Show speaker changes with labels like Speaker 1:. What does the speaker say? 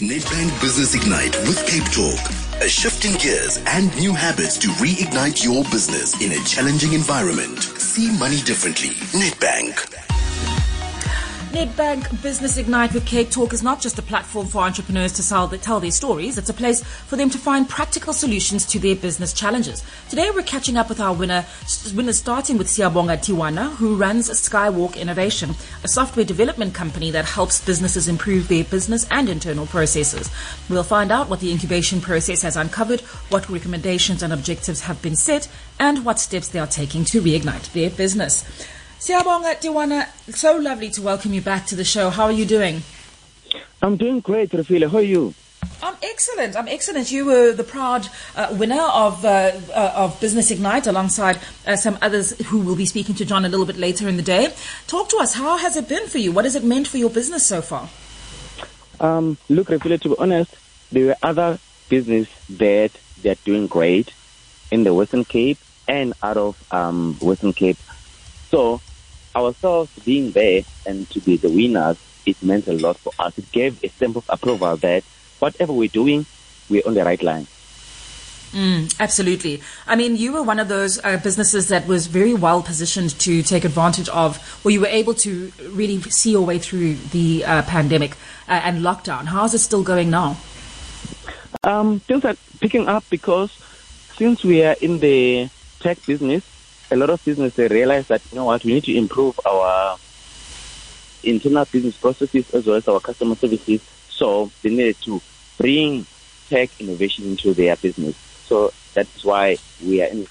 Speaker 1: Nedbank Business Ignite with Cape Talk. A shift in gears and new habits to reignite your business in a challenging environment. See money differently. Nedbank.
Speaker 2: Nedbank Business Ignite with Cape Talk is not just a platform for entrepreneurs to sell, tell their stories, it's a place for them to find practical solutions to their business challenges. Today we're catching up with our winner, winners starting with Siyabonga Tiwana, who runs Skywalk Innovation, a software development company that helps businesses improve their business and internal processes. We'll find out what the incubation process has uncovered, what recommendations and objectives have been set, and what steps they are taking to reignite their business. Siyabonga Tiwana, so lovely to welcome you back to the show. How are you doing?
Speaker 3: I'm doing great, Refilwe. How are you?
Speaker 2: I'm excellent. I'm excellent. You were the proud uh, winner of uh, uh, of Business Ignite alongside uh, some others who will be speaking to John a little bit later in the day. Talk to us. How has it been for you? What has it meant for your business so far?
Speaker 3: Um, look, Refilwe, to be honest, there were other business that they're doing great in the Western Cape and out of um, Western Cape. So ourselves being there and to be the winners, it meant a lot for us. It gave a stamp of approval that whatever we're doing, we're on the right line.
Speaker 2: Mm, absolutely. I mean, you were one of those uh, businesses that was very well positioned to take advantage of, or you were able to really see your way through the uh, pandemic uh, and lockdown. How is it still going now?
Speaker 3: Um, things are picking up because since we are in the tech business, a lot of businesses they realize that you know what we need to improve our internal business processes as well as our customer services. So they needed to bring tech innovation into their business. So that's why we are in